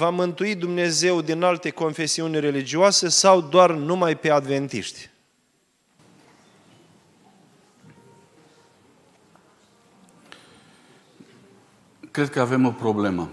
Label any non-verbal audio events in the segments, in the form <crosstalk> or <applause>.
va mântui Dumnezeu din alte confesiuni religioase sau doar numai pe adventiști? Cred că avem o problemă.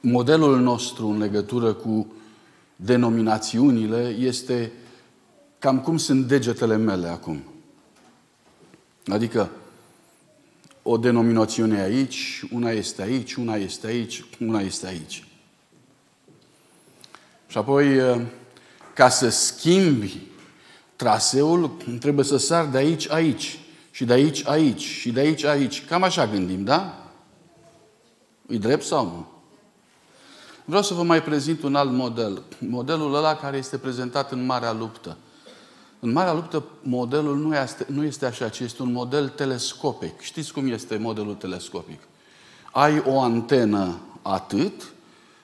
Modelul nostru în legătură cu denominațiunile este cam cum sunt degetele mele acum. Adică o denominațiune aici, una este aici, una este aici, una este aici. Și apoi, ca să schimbi traseul, trebuie să sar de aici aici, și de aici aici, și de aici aici. Cam așa gândim, da? E drept sau nu? Vreau să vă mai prezint un alt model. Modelul ăla care este prezentat în Marea Luptă. În Marea Luptă, modelul nu este, nu este așa, ci este un model telescopic. Știți cum este modelul telescopic? Ai o antenă atât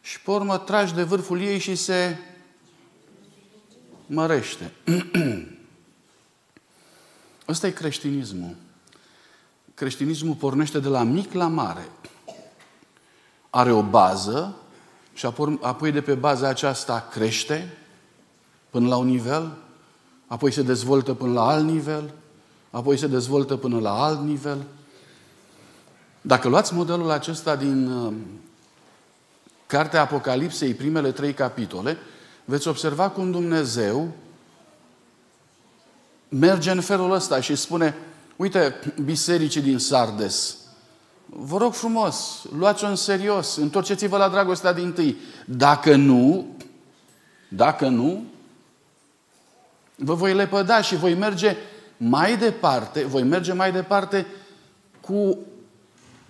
și pe urmă tragi de vârful ei și se mărește. <clears throat> Ăsta e creștinismul. Creștinismul pornește de la mic la mare. Are o bază și apoi de pe baza aceasta crește până la un nivel, apoi se dezvoltă până la alt nivel, apoi se dezvoltă până la alt nivel. Dacă luați modelul acesta din uh, Cartea Apocalipsei, primele trei capitole, veți observa cum Dumnezeu merge în felul ăsta și spune, uite, bisericii din Sardes, vă rog frumos, luați-o în serios, întorceți-vă la dragostea din tâi. Dacă nu, dacă nu, vă voi lepăda și voi merge mai departe, voi merge mai departe cu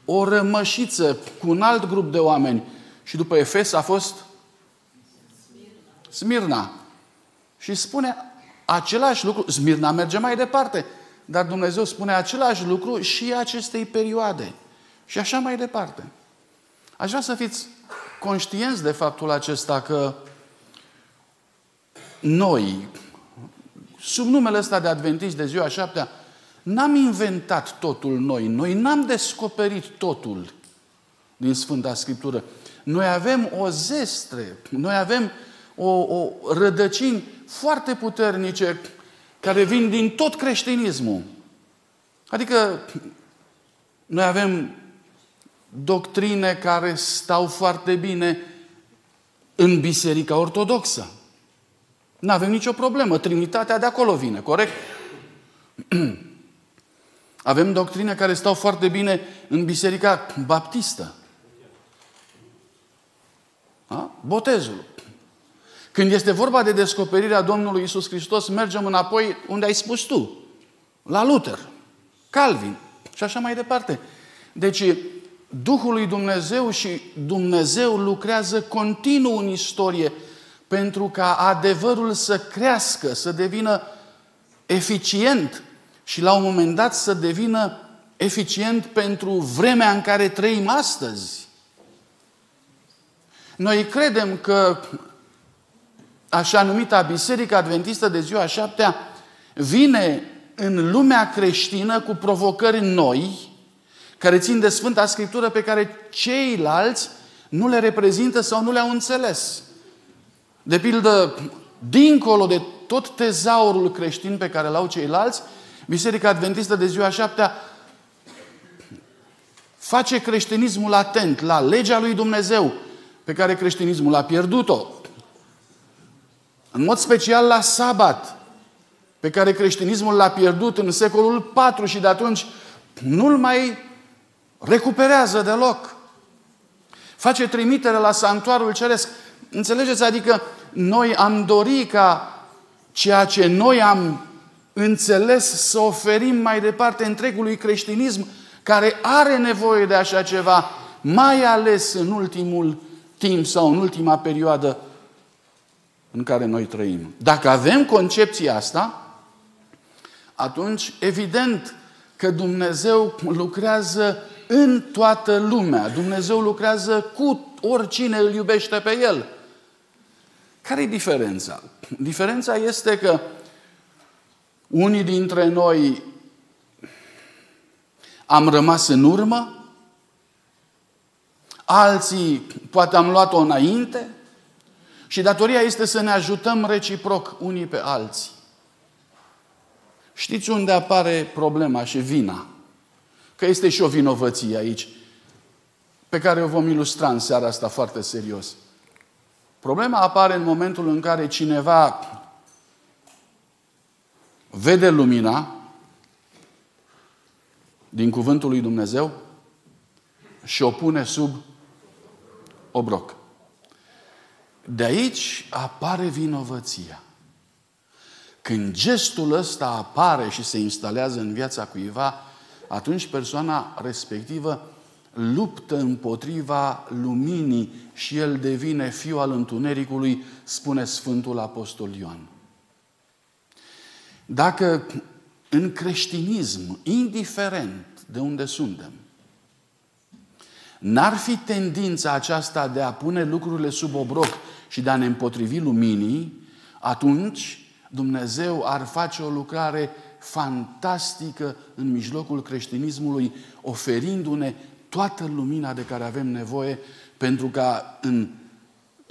o rămășiță, cu un alt grup de oameni. Și după Efes a fost Smirna. Și spune același lucru. Smirna merge mai departe. Dar Dumnezeu spune același lucru și acestei perioade. Și așa mai departe. Aș vrea să fiți conștienți de faptul acesta că noi, sub numele ăsta de adventiști de ziua șaptea, n-am inventat totul noi. Noi n-am descoperit totul din Sfânta Scriptură. Noi avem o zestre, noi avem o, o rădăcini foarte puternice care vin din tot creștinismul. Adică noi avem doctrine care stau foarte bine în Biserica Ortodoxă. Nu avem nicio problemă. Trinitatea de acolo vine, corect? <clears throat> Avem doctrine care stau foarte bine în Biserica Baptistă. Da? Botezul. Când este vorba de descoperirea Domnului Isus Hristos, mergem înapoi unde ai spus tu. La Luther, Calvin și așa mai departe. Deci, Duhul lui Dumnezeu și Dumnezeu lucrează continuu în istorie pentru ca adevărul să crească, să devină eficient și la un moment dat să devină eficient pentru vremea în care trăim astăzi. Noi credem că așa numita Biserică Adventistă de ziua șaptea vine în lumea creștină cu provocări noi, care țin de Sfânta Scriptură pe care ceilalți nu le reprezintă sau nu le-au înțeles. De pildă, dincolo de tot tezaurul creștin pe care l-au ceilalți, Biserica Adventistă de ziua șaptea face creștinismul atent la legea lui Dumnezeu, pe care creștinismul a pierdut-o. În mod special la sabat, pe care creștinismul l-a pierdut în secolul IV și de atunci nu-l mai recuperează deloc. Face trimitere la sanctuarul ceresc. Înțelegeți? Adică noi am dorit ca ceea ce noi am înțeles să oferim mai departe întregului creștinism care are nevoie de așa ceva, mai ales în ultimul timp sau în ultima perioadă în care noi trăim. Dacă avem concepția asta, atunci evident că Dumnezeu lucrează în toată lumea. Dumnezeu lucrează cu oricine îl iubește pe El. Care e diferența? Diferența este că unii dintre noi am rămas în urmă, alții poate am luat-o înainte și datoria este să ne ajutăm reciproc unii pe alții. Știți unde apare problema și vina? Că este și o vinovăție aici, pe care o vom ilustra în seara asta foarte serios. Problema apare în momentul în care cineva vede lumina din cuvântul lui Dumnezeu și o pune sub obroc. De aici apare vinovăția. Când gestul ăsta apare și se instalează în viața cuiva, atunci persoana respectivă luptă împotriva luminii și el devine fiu al întunericului, spune Sfântul Apostol Ioan. Dacă în creștinism, indiferent de unde suntem, n-ar fi tendința aceasta de a pune lucrurile sub obroc și de a ne împotrivi luminii, atunci Dumnezeu ar face o lucrare fantastică în mijlocul creștinismului, oferindu-ne toată lumina de care avem nevoie pentru ca în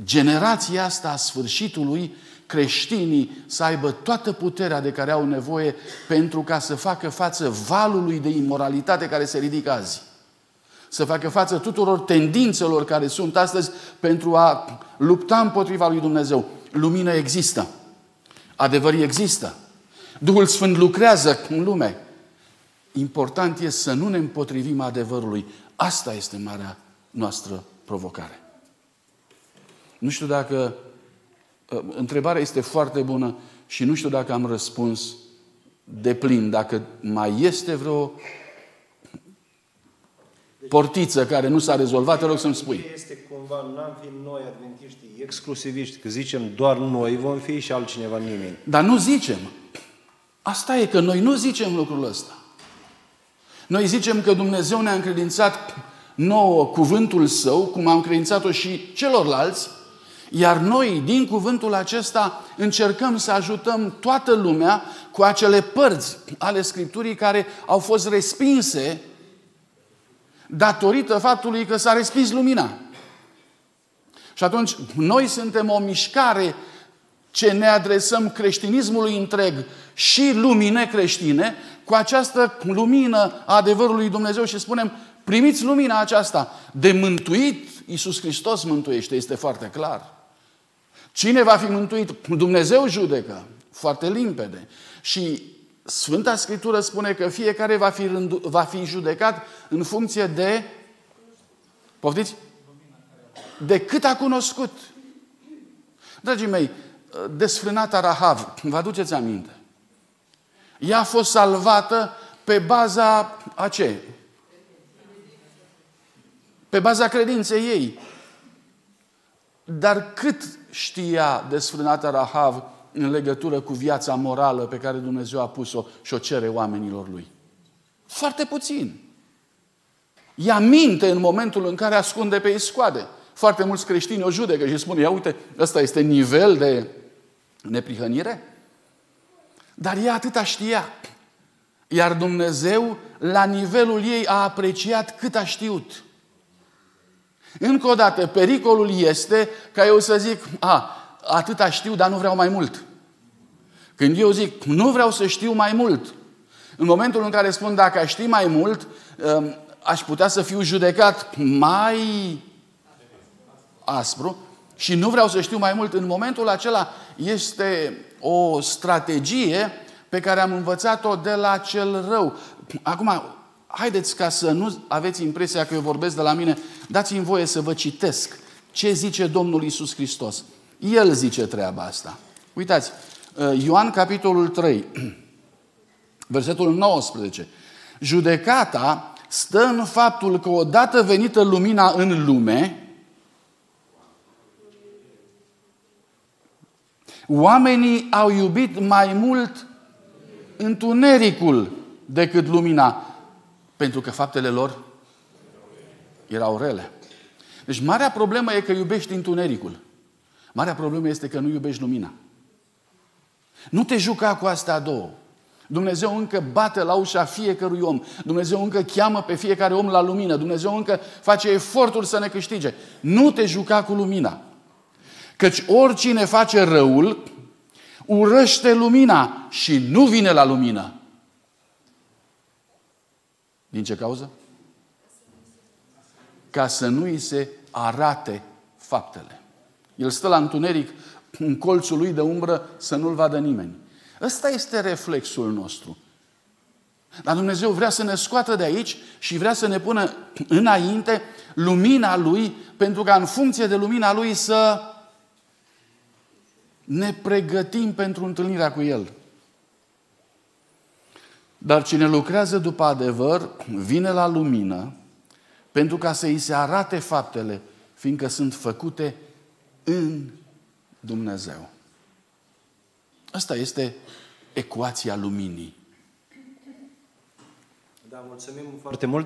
generația asta a sfârșitului creștinii să aibă toată puterea de care au nevoie pentru ca să facă față valului de imoralitate care se ridică azi. Să facă față tuturor tendințelor care sunt astăzi pentru a lupta împotriva lui Dumnezeu. Lumină există. Adevăr există. Duhul Sfânt lucrează în lume. Important este să nu ne împotrivim adevărului. Asta este marea noastră provocare. Nu știu dacă ă, întrebarea este foarte bună și nu știu dacă am răspuns de plin, dacă mai este vreo portiță care nu s-a rezolvat, te rog să-mi spui. Este cumva, n-am fi noi adventiști exclusiviști, că zicem doar noi vom fi și altcineva nimeni. Dar nu zicem. Asta e că noi nu zicem lucrul ăsta. Noi zicem că Dumnezeu ne-a încredințat nouă cuvântul Său, cum am încredințat-o și celorlalți, iar noi, din cuvântul acesta, încercăm să ajutăm toată lumea cu acele părți ale Scripturii care au fost respinse datorită faptului că s-a respins lumina. Și atunci, noi suntem o mișcare ce ne adresăm creștinismului întreg și lumii necreștine, cu această lumină a adevărului Dumnezeu și spunem, primiți lumina aceasta. De mântuit, Iisus Hristos mântuiește, este foarte clar. Cine va fi mântuit? Dumnezeu judecă. Foarte limpede. Și Sfânta Scriptură spune că fiecare va fi, rându, va fi judecat în funcție de... Poftiți? De cât a cunoscut. Dragii mei, desfrânata Rahav, vă aduceți aminte? Ea a fost salvată pe baza a ce? Pe baza credinței ei. Dar cât știa desfrânata Rahav în legătură cu viața morală pe care Dumnezeu a pus-o și o cere oamenilor lui? Foarte puțin. Ea minte în momentul în care ascunde pe iscoade. Foarte mulți creștini o judecă și spun, ia uite, ăsta este nivel de neprihănire. Dar ea atâta știa. Iar Dumnezeu, la nivelul ei, a apreciat cât a știut. Încă o dată, pericolul este ca eu să zic, a, atâta știu, dar nu vreau mai mult. Când eu zic, nu vreau să știu mai mult, în momentul în care spun, dacă aș ști mai mult, um, aș putea să fiu judecat mai aspru și nu vreau să știu mai mult. În momentul acela este o strategie pe care am învățat-o de la cel rău. Acum, haideți ca să nu aveți impresia că eu vorbesc de la mine, dați-mi voie să vă citesc ce zice Domnul Isus Hristos. El zice treaba asta. Uitați, uh, Ioan capitolul 3, <clears throat> versetul 19. Judecata stă în faptul că odată venită lumina în lume, oamenii au iubit mai mult întunericul decât lumina pentru că faptele lor erau rele. Deci marea problemă e că iubești întunericul. Marea problemă este că nu iubești lumina. Nu te juca cu astea două. Dumnezeu încă bate la ușa fiecărui om. Dumnezeu încă cheamă pe fiecare om la lumină. Dumnezeu încă face efortul să ne câștige. Nu te juca cu lumina. Căci oricine face răul, urăște lumina și nu vine la lumină. Din ce cauză? Ca să nu îi se arate faptele. El stă la întuneric, în colțul lui de umbră, să nu-l vadă nimeni. Ăsta este reflexul nostru. Dar Dumnezeu vrea să ne scoată de aici și vrea să ne pună înainte lumina Lui, pentru ca în funcție de lumina Lui să ne pregătim pentru întâlnirea cu El. Dar cine lucrează după adevăr, vine la lumină, pentru ca să îi se arate faptele, fiindcă sunt făcute în Dumnezeu. Asta este ecuația luminii. Da, mulțumim foarte mult.